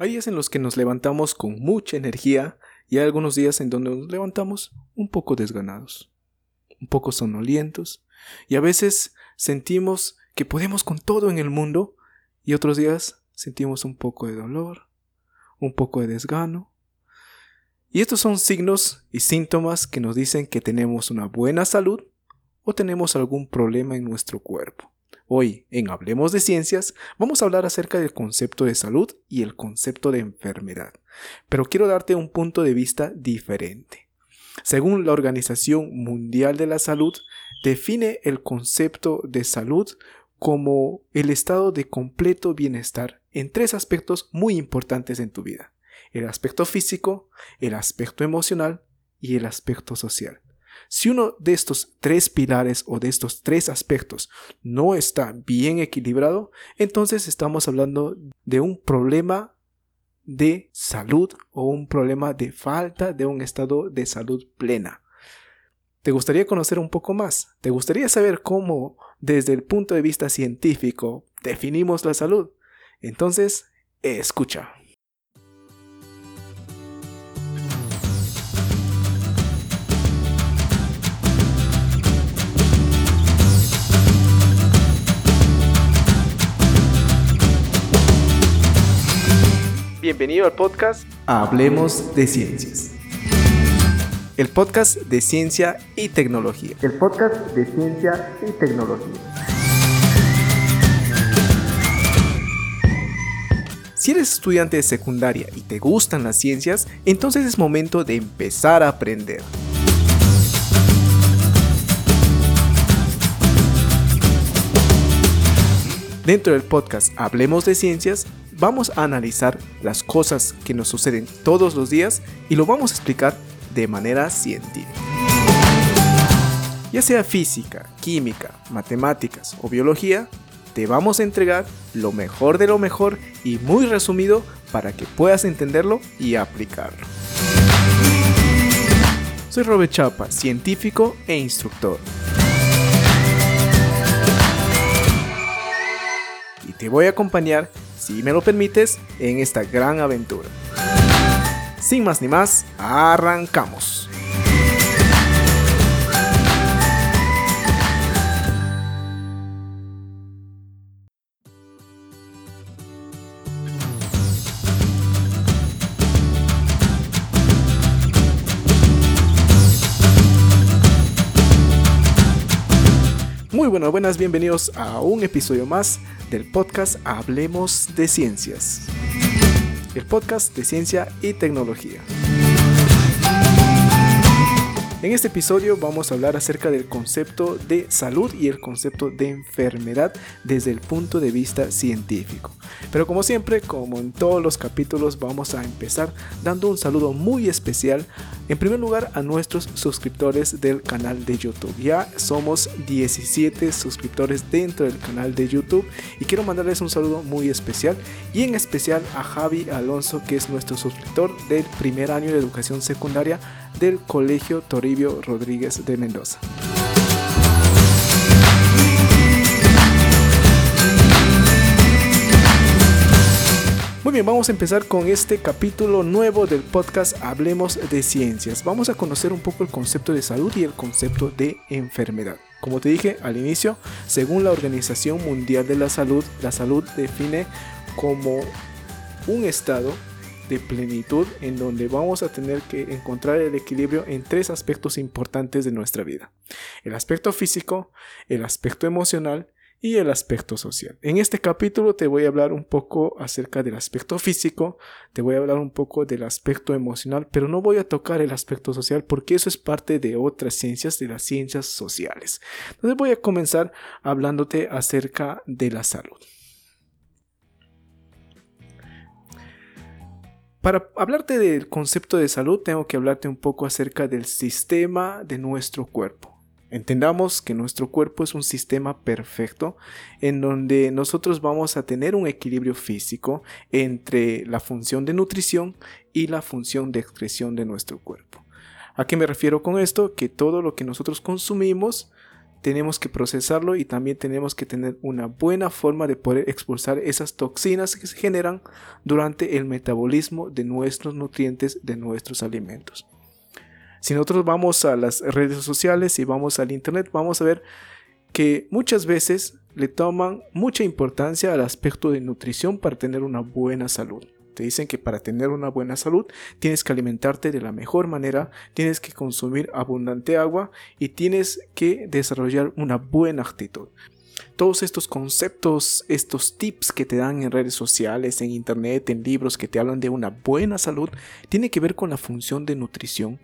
Hay días en los que nos levantamos con mucha energía y hay algunos días en donde nos levantamos un poco desganados, un poco sonolientos y a veces sentimos que podemos con todo en el mundo y otros días sentimos un poco de dolor, un poco de desgano. Y estos son signos y síntomas que nos dicen que tenemos una buena salud o tenemos algún problema en nuestro cuerpo. Hoy, en Hablemos de Ciencias, vamos a hablar acerca del concepto de salud y el concepto de enfermedad, pero quiero darte un punto de vista diferente. Según la Organización Mundial de la Salud, define el concepto de salud como el estado de completo bienestar en tres aspectos muy importantes en tu vida. El aspecto físico, el aspecto emocional y el aspecto social. Si uno de estos tres pilares o de estos tres aspectos no está bien equilibrado, entonces estamos hablando de un problema de salud o un problema de falta de un estado de salud plena. ¿Te gustaría conocer un poco más? ¿Te gustaría saber cómo, desde el punto de vista científico, definimos la salud? Entonces, escucha. Bienvenido al podcast Hablemos de Ciencias. El podcast de ciencia y tecnología. El podcast de ciencia y tecnología. Si eres estudiante de secundaria y te gustan las ciencias, entonces es momento de empezar a aprender. Dentro del podcast Hablemos de Ciencias, vamos a analizar las cosas que nos suceden todos los días y lo vamos a explicar de manera científica. Ya sea física, química, matemáticas o biología, te vamos a entregar lo mejor de lo mejor y muy resumido para que puedas entenderlo y aplicarlo. Soy Robert Chapa, científico e instructor. Y te voy a acompañar si me lo permites, en esta gran aventura. Sin más ni más, arrancamos. Muy buenas, buenas, bienvenidos a un episodio más del podcast Hablemos de Ciencias. El podcast de ciencia y tecnología. En este episodio vamos a hablar acerca del concepto de salud y el concepto de enfermedad desde el punto de vista científico. Pero como siempre, como en todos los capítulos, vamos a empezar dando un saludo muy especial, en primer lugar a nuestros suscriptores del canal de YouTube. Ya somos 17 suscriptores dentro del canal de YouTube y quiero mandarles un saludo muy especial y en especial a Javi Alonso, que es nuestro suscriptor del primer año de educación secundaria del Colegio Toribio Rodríguez de Mendoza. Muy bien, vamos a empezar con este capítulo nuevo del podcast Hablemos de Ciencias. Vamos a conocer un poco el concepto de salud y el concepto de enfermedad. Como te dije al inicio, según la Organización Mundial de la Salud, la salud define como un estado de plenitud en donde vamos a tener que encontrar el equilibrio en tres aspectos importantes de nuestra vida. El aspecto físico, el aspecto emocional y el aspecto social. En este capítulo te voy a hablar un poco acerca del aspecto físico, te voy a hablar un poco del aspecto emocional, pero no voy a tocar el aspecto social porque eso es parte de otras ciencias, de las ciencias sociales. Entonces voy a comenzar hablándote acerca de la salud. Para hablarte del concepto de salud, tengo que hablarte un poco acerca del sistema de nuestro cuerpo. Entendamos que nuestro cuerpo es un sistema perfecto en donde nosotros vamos a tener un equilibrio físico entre la función de nutrición y la función de excreción de nuestro cuerpo. ¿A qué me refiero con esto? Que todo lo que nosotros consumimos tenemos que procesarlo y también tenemos que tener una buena forma de poder expulsar esas toxinas que se generan durante el metabolismo de nuestros nutrientes, de nuestros alimentos. Si nosotros vamos a las redes sociales y vamos al internet, vamos a ver que muchas veces le toman mucha importancia al aspecto de nutrición para tener una buena salud. Te dicen que para tener una buena salud tienes que alimentarte de la mejor manera, tienes que consumir abundante agua y tienes que desarrollar una buena actitud. Todos estos conceptos, estos tips que te dan en redes sociales, en internet, en libros que te hablan de una buena salud, tiene que ver con la función de nutrición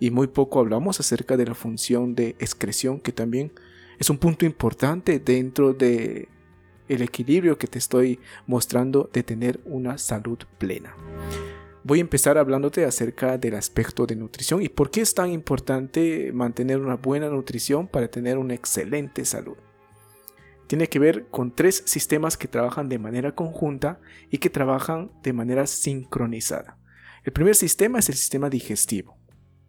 y muy poco hablamos acerca de la función de excreción que también es un punto importante dentro de el equilibrio que te estoy mostrando de tener una salud plena. Voy a empezar hablándote acerca del aspecto de nutrición y por qué es tan importante mantener una buena nutrición para tener una excelente salud. Tiene que ver con tres sistemas que trabajan de manera conjunta y que trabajan de manera sincronizada. El primer sistema es el sistema digestivo.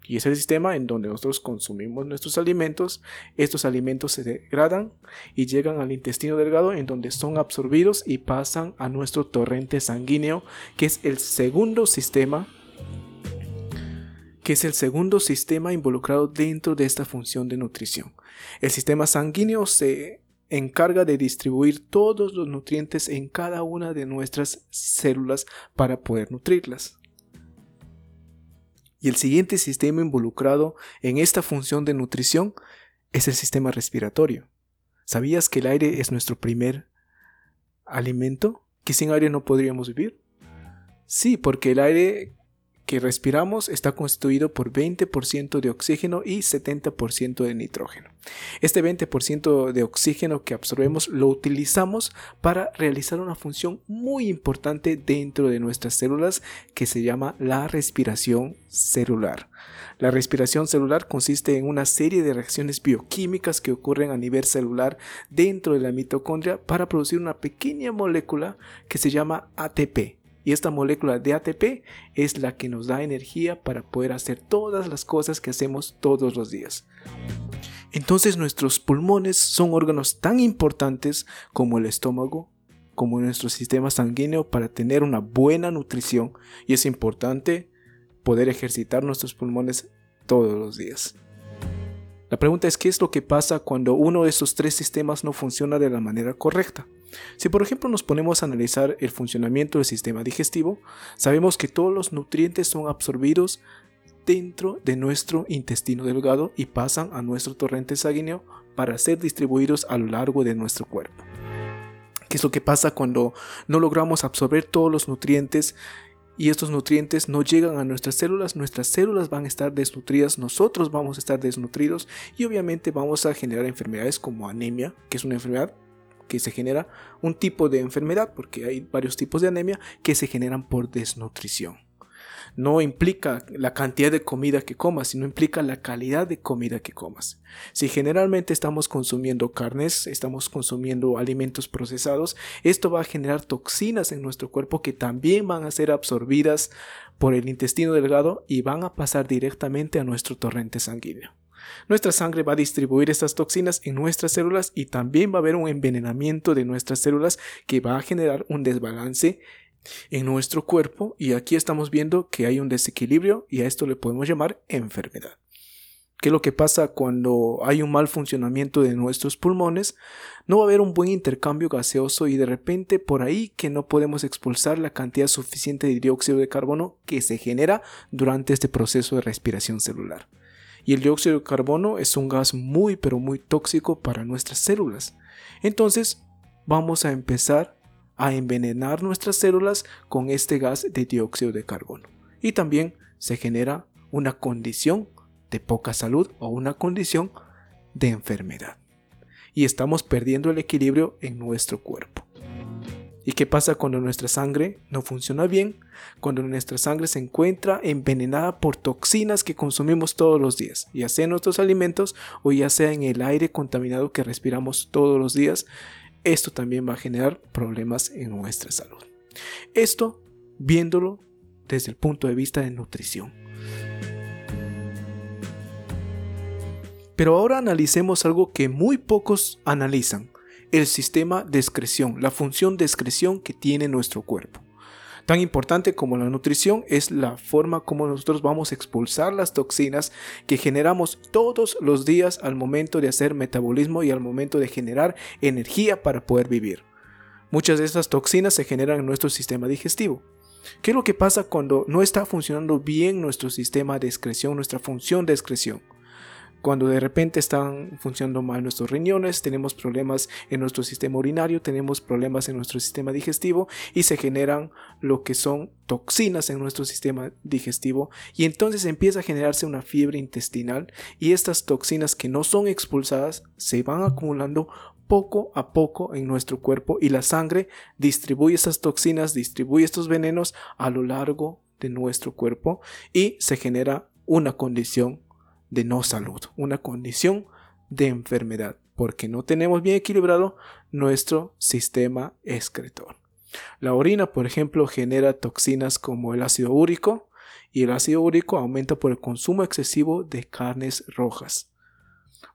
Y es el sistema en donde nosotros consumimos nuestros alimentos. Estos alimentos se degradan y llegan al intestino delgado en donde son absorbidos y pasan a nuestro torrente sanguíneo, que es el segundo sistema que es el segundo sistema involucrado dentro de esta función de nutrición. El sistema sanguíneo se encarga de distribuir todos los nutrientes en cada una de nuestras células para poder nutrirlas. Y el siguiente sistema involucrado en esta función de nutrición es el sistema respiratorio. ¿Sabías que el aire es nuestro primer alimento? ¿Que sin aire no podríamos vivir? Sí, porque el aire que respiramos está constituido por 20% de oxígeno y 70% de nitrógeno. Este 20% de oxígeno que absorbemos lo utilizamos para realizar una función muy importante dentro de nuestras células que se llama la respiración celular. La respiración celular consiste en una serie de reacciones bioquímicas que ocurren a nivel celular dentro de la mitocondria para producir una pequeña molécula que se llama ATP y esta molécula de ATP es la que nos da energía para poder hacer todas las cosas que hacemos todos los días. Entonces nuestros pulmones son órganos tan importantes como el estómago, como nuestro sistema sanguíneo para tener una buena nutrición y es importante poder ejercitar nuestros pulmones todos los días. La pregunta es qué es lo que pasa cuando uno de esos tres sistemas no funciona de la manera correcta. Si por ejemplo nos ponemos a analizar el funcionamiento del sistema digestivo, sabemos que todos los nutrientes son absorbidos dentro de nuestro intestino delgado y pasan a nuestro torrente sanguíneo para ser distribuidos a lo largo de nuestro cuerpo. ¿Qué es lo que pasa cuando no logramos absorber todos los nutrientes y estos nutrientes no llegan a nuestras células, nuestras células van a estar desnutridas, nosotros vamos a estar desnutridos y obviamente vamos a generar enfermedades como anemia, que es una enfermedad que se genera un tipo de enfermedad, porque hay varios tipos de anemia que se generan por desnutrición. No implica la cantidad de comida que comas, sino implica la calidad de comida que comas. Si generalmente estamos consumiendo carnes, estamos consumiendo alimentos procesados, esto va a generar toxinas en nuestro cuerpo que también van a ser absorbidas por el intestino delgado y van a pasar directamente a nuestro torrente sanguíneo. Nuestra sangre va a distribuir estas toxinas en nuestras células y también va a haber un envenenamiento de nuestras células que va a generar un desbalance en nuestro cuerpo y aquí estamos viendo que hay un desequilibrio y a esto le podemos llamar enfermedad. ¿Qué es lo que pasa cuando hay un mal funcionamiento de nuestros pulmones? No va a haber un buen intercambio gaseoso y de repente por ahí que no podemos expulsar la cantidad suficiente de dióxido de carbono que se genera durante este proceso de respiración celular. Y el dióxido de carbono es un gas muy pero muy tóxico para nuestras células. Entonces vamos a empezar a envenenar nuestras células con este gas de dióxido de carbono. Y también se genera una condición de poca salud o una condición de enfermedad. Y estamos perdiendo el equilibrio en nuestro cuerpo. ¿Y qué pasa cuando nuestra sangre no funciona bien? Cuando nuestra sangre se encuentra envenenada por toxinas que consumimos todos los días, ya sea en nuestros alimentos o ya sea en el aire contaminado que respiramos todos los días, esto también va a generar problemas en nuestra salud. Esto viéndolo desde el punto de vista de nutrición. Pero ahora analicemos algo que muy pocos analizan, el sistema de excreción, la función de excreción que tiene nuestro cuerpo. Tan importante como la nutrición es la forma como nosotros vamos a expulsar las toxinas que generamos todos los días al momento de hacer metabolismo y al momento de generar energía para poder vivir. Muchas de estas toxinas se generan en nuestro sistema digestivo. ¿Qué es lo que pasa cuando no está funcionando bien nuestro sistema de excreción, nuestra función de excreción? Cuando de repente están funcionando mal nuestros riñones, tenemos problemas en nuestro sistema urinario, tenemos problemas en nuestro sistema digestivo y se generan lo que son toxinas en nuestro sistema digestivo. Y entonces empieza a generarse una fiebre intestinal y estas toxinas que no son expulsadas se van acumulando poco a poco en nuestro cuerpo y la sangre distribuye estas toxinas, distribuye estos venenos a lo largo de nuestro cuerpo y se genera una condición de no salud, una condición de enfermedad, porque no tenemos bien equilibrado nuestro sistema excretor. La orina, por ejemplo, genera toxinas como el ácido úrico y el ácido úrico aumenta por el consumo excesivo de carnes rojas.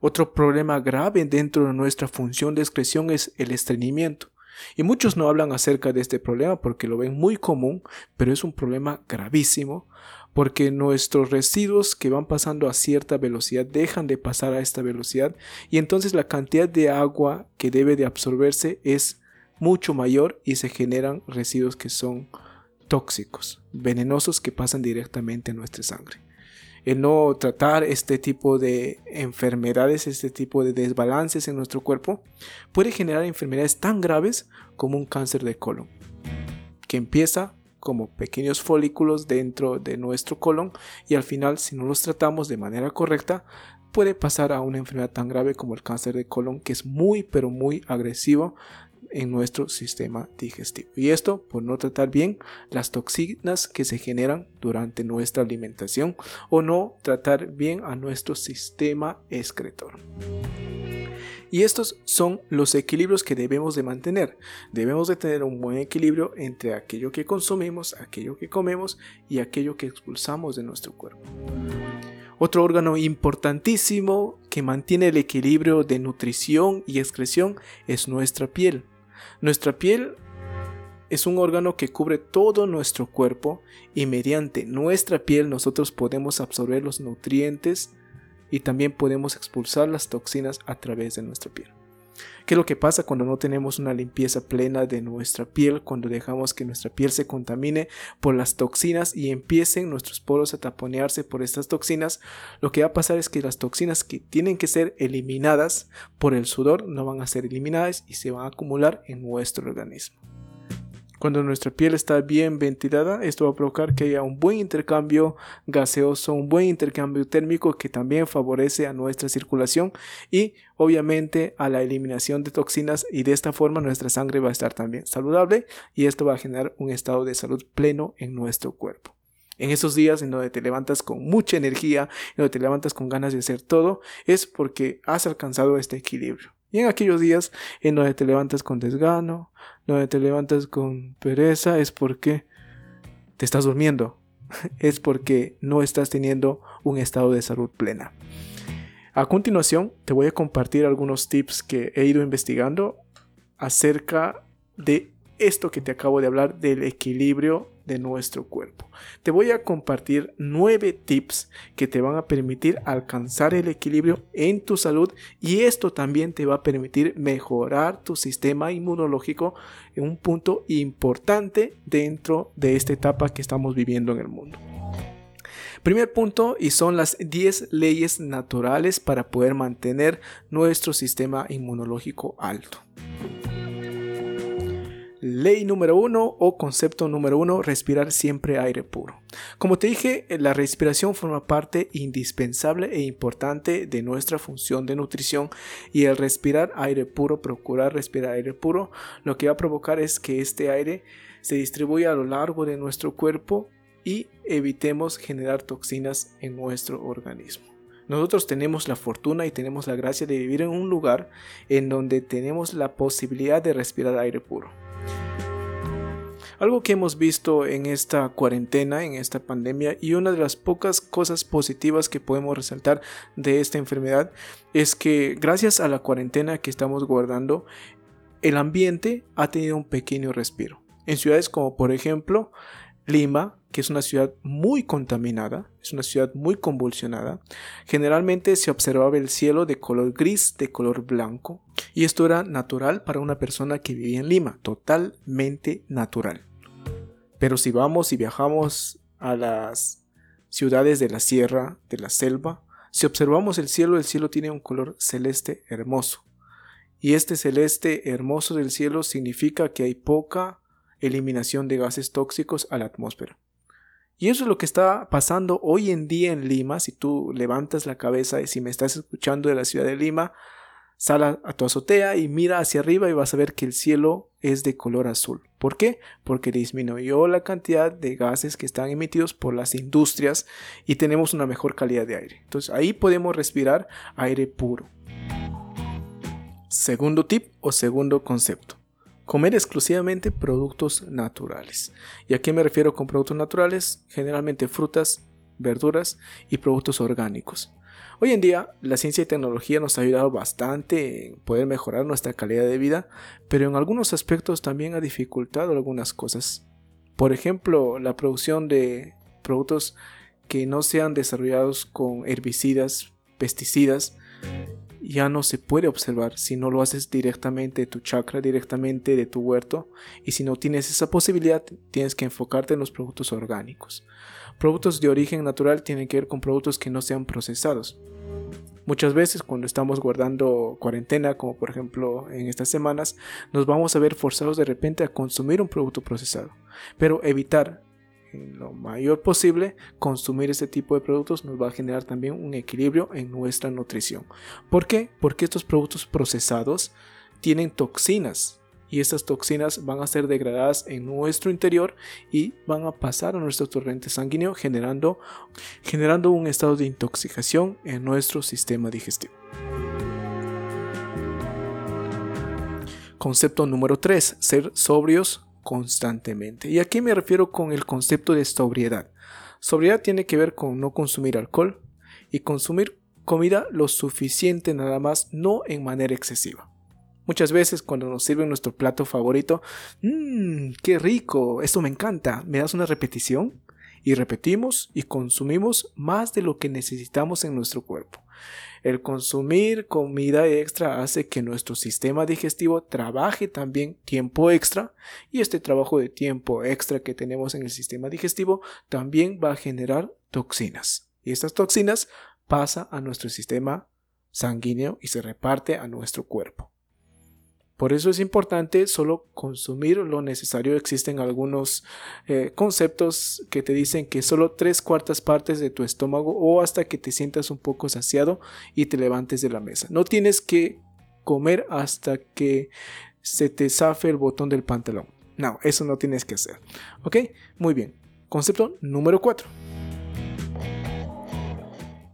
Otro problema grave dentro de nuestra función de excreción es el estreñimiento. Y muchos no hablan acerca de este problema porque lo ven muy común, pero es un problema gravísimo porque nuestros residuos que van pasando a cierta velocidad dejan de pasar a esta velocidad y entonces la cantidad de agua que debe de absorberse es mucho mayor y se generan residuos que son tóxicos, venenosos que pasan directamente a nuestra sangre. El no tratar este tipo de enfermedades, este tipo de desbalances en nuestro cuerpo, puede generar enfermedades tan graves como un cáncer de colon, que empieza como pequeños folículos dentro de nuestro colon y al final si no los tratamos de manera correcta puede pasar a una enfermedad tan grave como el cáncer de colon que es muy pero muy agresivo en nuestro sistema digestivo. Y esto por no tratar bien las toxinas que se generan durante nuestra alimentación o no tratar bien a nuestro sistema excretor. Y estos son los equilibrios que debemos de mantener. Debemos de tener un buen equilibrio entre aquello que consumimos, aquello que comemos y aquello que expulsamos de nuestro cuerpo. Otro órgano importantísimo que mantiene el equilibrio de nutrición y excreción es nuestra piel. Nuestra piel es un órgano que cubre todo nuestro cuerpo y mediante nuestra piel nosotros podemos absorber los nutrientes y también podemos expulsar las toxinas a través de nuestra piel. ¿Qué es lo que pasa cuando no tenemos una limpieza plena de nuestra piel? Cuando dejamos que nuestra piel se contamine por las toxinas y empiecen nuestros poros a taponearse por estas toxinas, lo que va a pasar es que las toxinas que tienen que ser eliminadas por el sudor no van a ser eliminadas y se van a acumular en nuestro organismo. Cuando nuestra piel está bien ventilada, esto va a provocar que haya un buen intercambio gaseoso, un buen intercambio térmico que también favorece a nuestra circulación y obviamente a la eliminación de toxinas y de esta forma nuestra sangre va a estar también saludable y esto va a generar un estado de salud pleno en nuestro cuerpo. En esos días en donde te levantas con mucha energía, en donde te levantas con ganas de hacer todo, es porque has alcanzado este equilibrio. Y en aquellos días en donde te levantas con desgano, donde te levantas con pereza, es porque te estás durmiendo. Es porque no estás teniendo un estado de salud plena. A continuación, te voy a compartir algunos tips que he ido investigando acerca de esto que te acabo de hablar del equilibrio de nuestro cuerpo. Te voy a compartir nueve tips que te van a permitir alcanzar el equilibrio en tu salud y esto también te va a permitir mejorar tu sistema inmunológico en un punto importante dentro de esta etapa que estamos viviendo en el mundo. Primer punto y son las 10 leyes naturales para poder mantener nuestro sistema inmunológico alto. Ley número uno o concepto número uno, respirar siempre aire puro. Como te dije, la respiración forma parte indispensable e importante de nuestra función de nutrición y el respirar aire puro, procurar respirar aire puro, lo que va a provocar es que este aire se distribuya a lo largo de nuestro cuerpo y evitemos generar toxinas en nuestro organismo. Nosotros tenemos la fortuna y tenemos la gracia de vivir en un lugar en donde tenemos la posibilidad de respirar aire puro. Algo que hemos visto en esta cuarentena, en esta pandemia, y una de las pocas cosas positivas que podemos resaltar de esta enfermedad es que gracias a la cuarentena que estamos guardando, el ambiente ha tenido un pequeño respiro. En ciudades como por ejemplo Lima, que es una ciudad muy contaminada, es una ciudad muy convulsionada, generalmente se observaba el cielo de color gris, de color blanco, y esto era natural para una persona que vivía en Lima, totalmente natural. Pero si vamos y viajamos a las ciudades de la sierra, de la selva, si observamos el cielo, el cielo tiene un color celeste hermoso. Y este celeste hermoso del cielo significa que hay poca eliminación de gases tóxicos a la atmósfera. Y eso es lo que está pasando hoy en día en Lima. Si tú levantas la cabeza y si me estás escuchando de la ciudad de Lima, sal a tu azotea y mira hacia arriba y vas a ver que el cielo es de color azul. ¿Por qué? Porque disminuyó la cantidad de gases que están emitidos por las industrias y tenemos una mejor calidad de aire. Entonces ahí podemos respirar aire puro. Segundo tip o segundo concepto. Comer exclusivamente productos naturales. ¿Y a qué me refiero con productos naturales? Generalmente frutas, verduras y productos orgánicos. Hoy en día la ciencia y tecnología nos ha ayudado bastante en poder mejorar nuestra calidad de vida, pero en algunos aspectos también ha dificultado algunas cosas. Por ejemplo, la producción de productos que no sean desarrollados con herbicidas, pesticidas, ya no se puede observar si no lo haces directamente de tu chakra, directamente de tu huerto. Y si no tienes esa posibilidad, tienes que enfocarte en los productos orgánicos. Productos de origen natural tienen que ver con productos que no sean procesados. Muchas veces cuando estamos guardando cuarentena, como por ejemplo en estas semanas, nos vamos a ver forzados de repente a consumir un producto procesado. Pero evitar en lo mayor posible, consumir este tipo de productos nos va a generar también un equilibrio en nuestra nutrición. ¿Por qué? Porque estos productos procesados tienen toxinas y estas toxinas van a ser degradadas en nuestro interior y van a pasar a nuestro torrente sanguíneo generando, generando un estado de intoxicación en nuestro sistema digestivo. Concepto número 3. Ser sobrios constantemente. ¿Y a qué me refiero con el concepto de sobriedad? Sobriedad tiene que ver con no consumir alcohol y consumir comida lo suficiente nada más, no en manera excesiva. Muchas veces cuando nos sirven nuestro plato favorito, mmm, qué rico, esto me encanta, ¿me das una repetición? Y repetimos y consumimos más de lo que necesitamos en nuestro cuerpo. El consumir comida extra hace que nuestro sistema digestivo trabaje también tiempo extra y este trabajo de tiempo extra que tenemos en el sistema digestivo también va a generar toxinas. Y estas toxinas pasan a nuestro sistema sanguíneo y se reparte a nuestro cuerpo. Por eso es importante solo consumir lo necesario. Existen algunos eh, conceptos que te dicen que solo tres cuartas partes de tu estómago o hasta que te sientas un poco saciado y te levantes de la mesa. No tienes que comer hasta que se te zafe el botón del pantalón. No, eso no tienes que hacer. ¿Ok? Muy bien. Concepto número 4.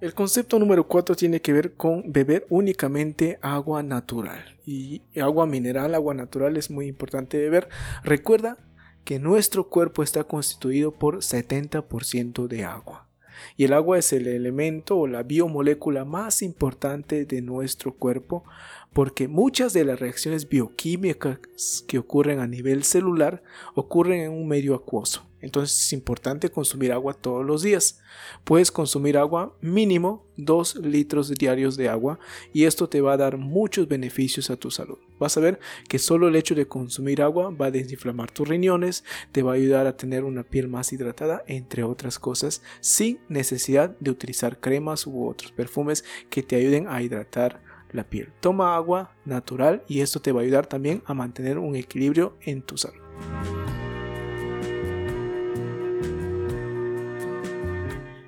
El concepto número 4 tiene que ver con beber únicamente agua natural. Y agua mineral, agua natural es muy importante beber. Recuerda que nuestro cuerpo está constituido por 70% de agua. Y el agua es el elemento o la biomolécula más importante de nuestro cuerpo porque muchas de las reacciones bioquímicas que ocurren a nivel celular ocurren en un medio acuoso. Entonces es importante consumir agua todos los días. Puedes consumir agua mínimo 2 litros diarios de agua y esto te va a dar muchos beneficios a tu salud. Vas a ver que solo el hecho de consumir agua va a desinflamar tus riñones, te va a ayudar a tener una piel más hidratada, entre otras cosas, sin necesidad de utilizar cremas u otros perfumes que te ayuden a hidratar la piel. Toma agua natural y esto te va a ayudar también a mantener un equilibrio en tu salud.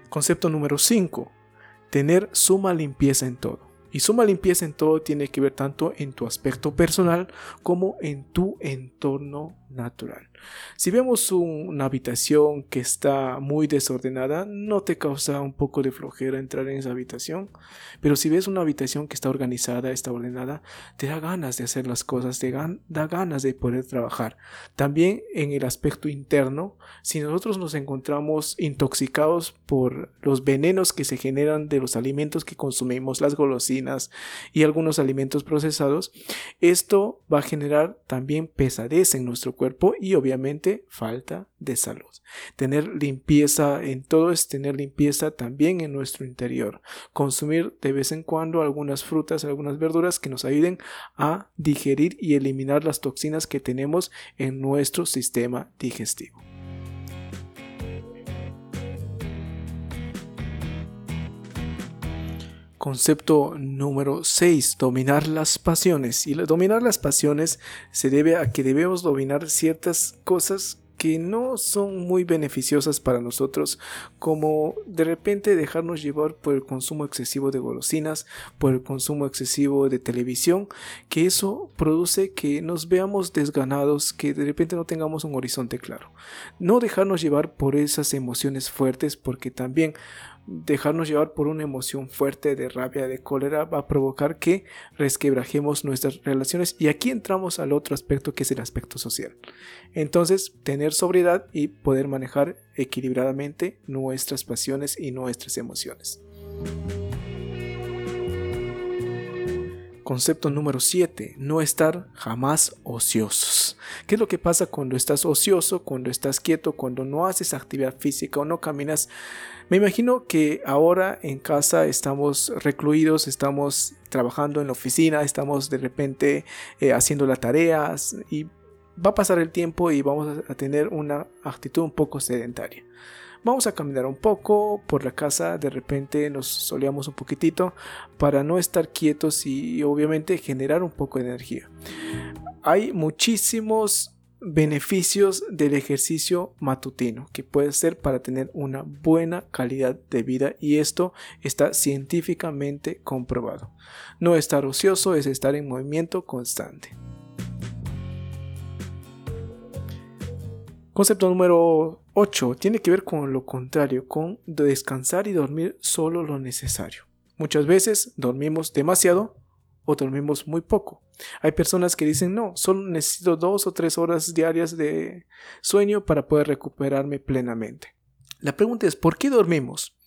Concepto número 5. Tener suma limpieza en todo. Y suma limpieza en todo tiene que ver tanto en tu aspecto personal como en tu entorno natural. Si vemos una habitación que está muy desordenada, no te causa un poco de flojera entrar en esa habitación, pero si ves una habitación que está organizada, está ordenada, te da ganas de hacer las cosas, te da ganas de poder trabajar. También en el aspecto interno, si nosotros nos encontramos intoxicados por los venenos que se generan de los alimentos que consumimos, las golosinas y algunos alimentos procesados, esto va a generar también pesadez en nuestro cuerpo y obviamente falta de salud. Tener limpieza en todo es tener limpieza también en nuestro interior. Consumir de vez en cuando algunas frutas, algunas verduras que nos ayuden a digerir y eliminar las toxinas que tenemos en nuestro sistema digestivo. Concepto número 6. Dominar las pasiones. Y dominar las pasiones se debe a que debemos dominar ciertas cosas que no son muy beneficiosas para nosotros, como de repente dejarnos llevar por el consumo excesivo de golosinas, por el consumo excesivo de televisión, que eso produce que nos veamos desganados, que de repente no tengamos un horizonte claro. No dejarnos llevar por esas emociones fuertes, porque también dejarnos llevar por una emoción fuerte de rabia, de cólera, va a provocar que resquebrajemos nuestras relaciones. Y aquí entramos al otro aspecto que es el aspecto social. Entonces, tener sobriedad y poder manejar equilibradamente nuestras pasiones y nuestras emociones. Concepto número 7. No estar jamás ociosos. ¿Qué es lo que pasa cuando estás ocioso, cuando estás quieto, cuando no haces actividad física o no caminas? Me imagino que ahora en casa estamos recluidos, estamos trabajando en la oficina, estamos de repente eh, haciendo las tareas y va a pasar el tiempo y vamos a tener una actitud un poco sedentaria. Vamos a caminar un poco por la casa, de repente nos soleamos un poquitito para no estar quietos y obviamente generar un poco de energía. Hay muchísimos beneficios del ejercicio matutino que puede ser para tener una buena calidad de vida y esto está científicamente comprobado. No estar ocioso es estar en movimiento constante. Concepto número 8 tiene que ver con lo contrario, con descansar y dormir solo lo necesario. Muchas veces dormimos demasiado o dormimos muy poco. Hay personas que dicen, no, solo necesito dos o tres horas diarias de sueño para poder recuperarme plenamente. La pregunta es, ¿por qué dormimos?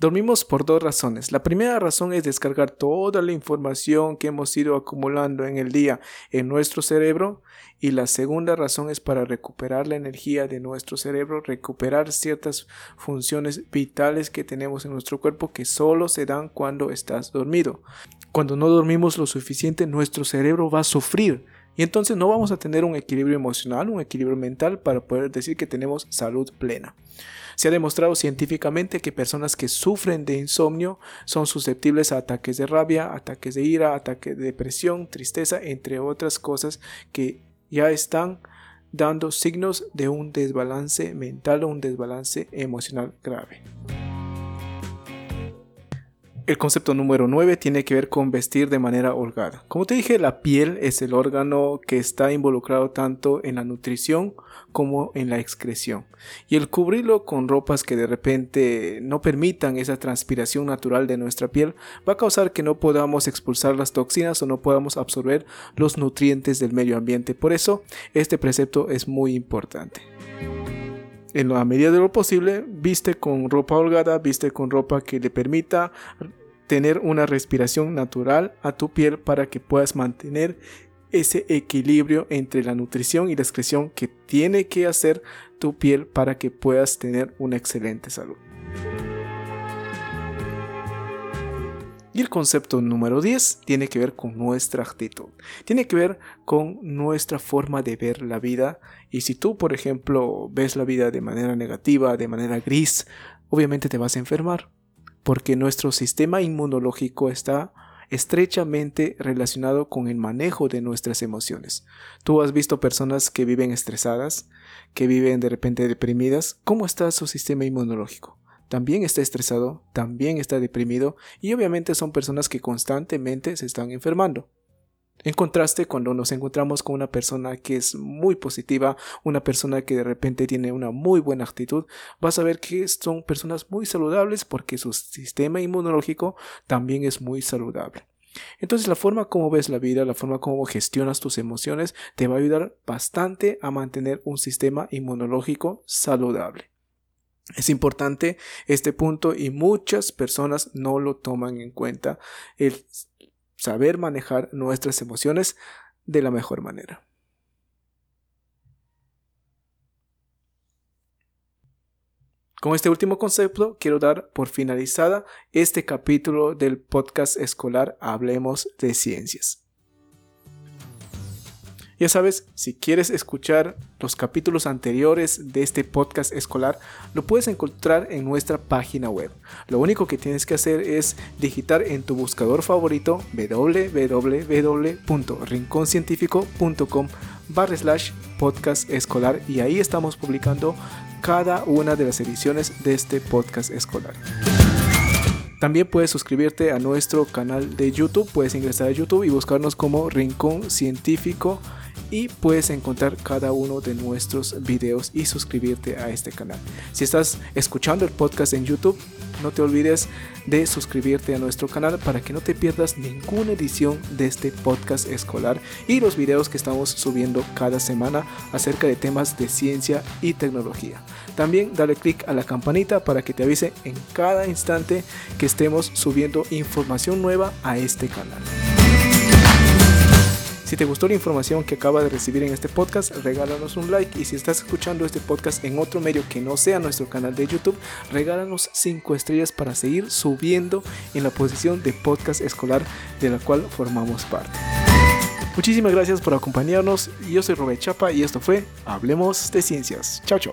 Dormimos por dos razones. La primera razón es descargar toda la información que hemos ido acumulando en el día en nuestro cerebro y la segunda razón es para recuperar la energía de nuestro cerebro, recuperar ciertas funciones vitales que tenemos en nuestro cuerpo que solo se dan cuando estás dormido. Cuando no dormimos lo suficiente, nuestro cerebro va a sufrir y entonces no vamos a tener un equilibrio emocional, un equilibrio mental para poder decir que tenemos salud plena. Se ha demostrado científicamente que personas que sufren de insomnio son susceptibles a ataques de rabia, ataques de ira, ataques de depresión, tristeza, entre otras cosas que ya están dando signos de un desbalance mental o un desbalance emocional grave. El concepto número 9 tiene que ver con vestir de manera holgada. Como te dije, la piel es el órgano que está involucrado tanto en la nutrición como en la excreción. Y el cubrirlo con ropas que de repente no permitan esa transpiración natural de nuestra piel va a causar que no podamos expulsar las toxinas o no podamos absorber los nutrientes del medio ambiente. Por eso, este precepto es muy importante en la medida de lo posible, viste con ropa holgada, viste con ropa que le permita tener una respiración natural a tu piel para que puedas mantener ese equilibrio entre la nutrición y la excreción que tiene que hacer tu piel para que puedas tener una excelente salud. Y el concepto número 10 tiene que ver con nuestra actitud. Tiene que ver con nuestra forma de ver la vida. Y si tú, por ejemplo, ves la vida de manera negativa, de manera gris, obviamente te vas a enfermar. Porque nuestro sistema inmunológico está estrechamente relacionado con el manejo de nuestras emociones. Tú has visto personas que viven estresadas, que viven de repente deprimidas. ¿Cómo está su sistema inmunológico? también está estresado, también está deprimido y obviamente son personas que constantemente se están enfermando. En contraste, cuando nos encontramos con una persona que es muy positiva, una persona que de repente tiene una muy buena actitud, vas a ver que son personas muy saludables porque su sistema inmunológico también es muy saludable. Entonces la forma como ves la vida, la forma como gestionas tus emociones, te va a ayudar bastante a mantener un sistema inmunológico saludable. Es importante este punto y muchas personas no lo toman en cuenta. Saber manejar nuestras emociones de la mejor manera. Con este último concepto quiero dar por finalizada este capítulo del podcast escolar Hablemos de Ciencias. Ya sabes, si quieres escuchar los capítulos anteriores de este podcast escolar, lo puedes encontrar en nuestra página web. Lo único que tienes que hacer es digitar en tu buscador favorito www.rinconcientifico.com barra slash podcast escolar y ahí estamos publicando cada una de las ediciones de este podcast escolar. También puedes suscribirte a nuestro canal de YouTube, puedes ingresar a YouTube y buscarnos como Rincón Científico y puedes encontrar cada uno de nuestros videos y suscribirte a este canal. Si estás escuchando el podcast en YouTube, no te olvides de suscribirte a nuestro canal para que no te pierdas ninguna edición de este podcast escolar y los videos que estamos subiendo cada semana acerca de temas de ciencia y tecnología. También dale click a la campanita para que te avise en cada instante que estemos subiendo información nueva a este canal. Si te gustó la información que acaba de recibir en este podcast, regálanos un like y si estás escuchando este podcast en otro medio que no sea nuestro canal de YouTube, regálanos 5 estrellas para seguir subiendo en la posición de podcast escolar de la cual formamos parte. Muchísimas gracias por acompañarnos. Yo soy Robert Chapa y esto fue Hablemos de Ciencias. Chao, chao.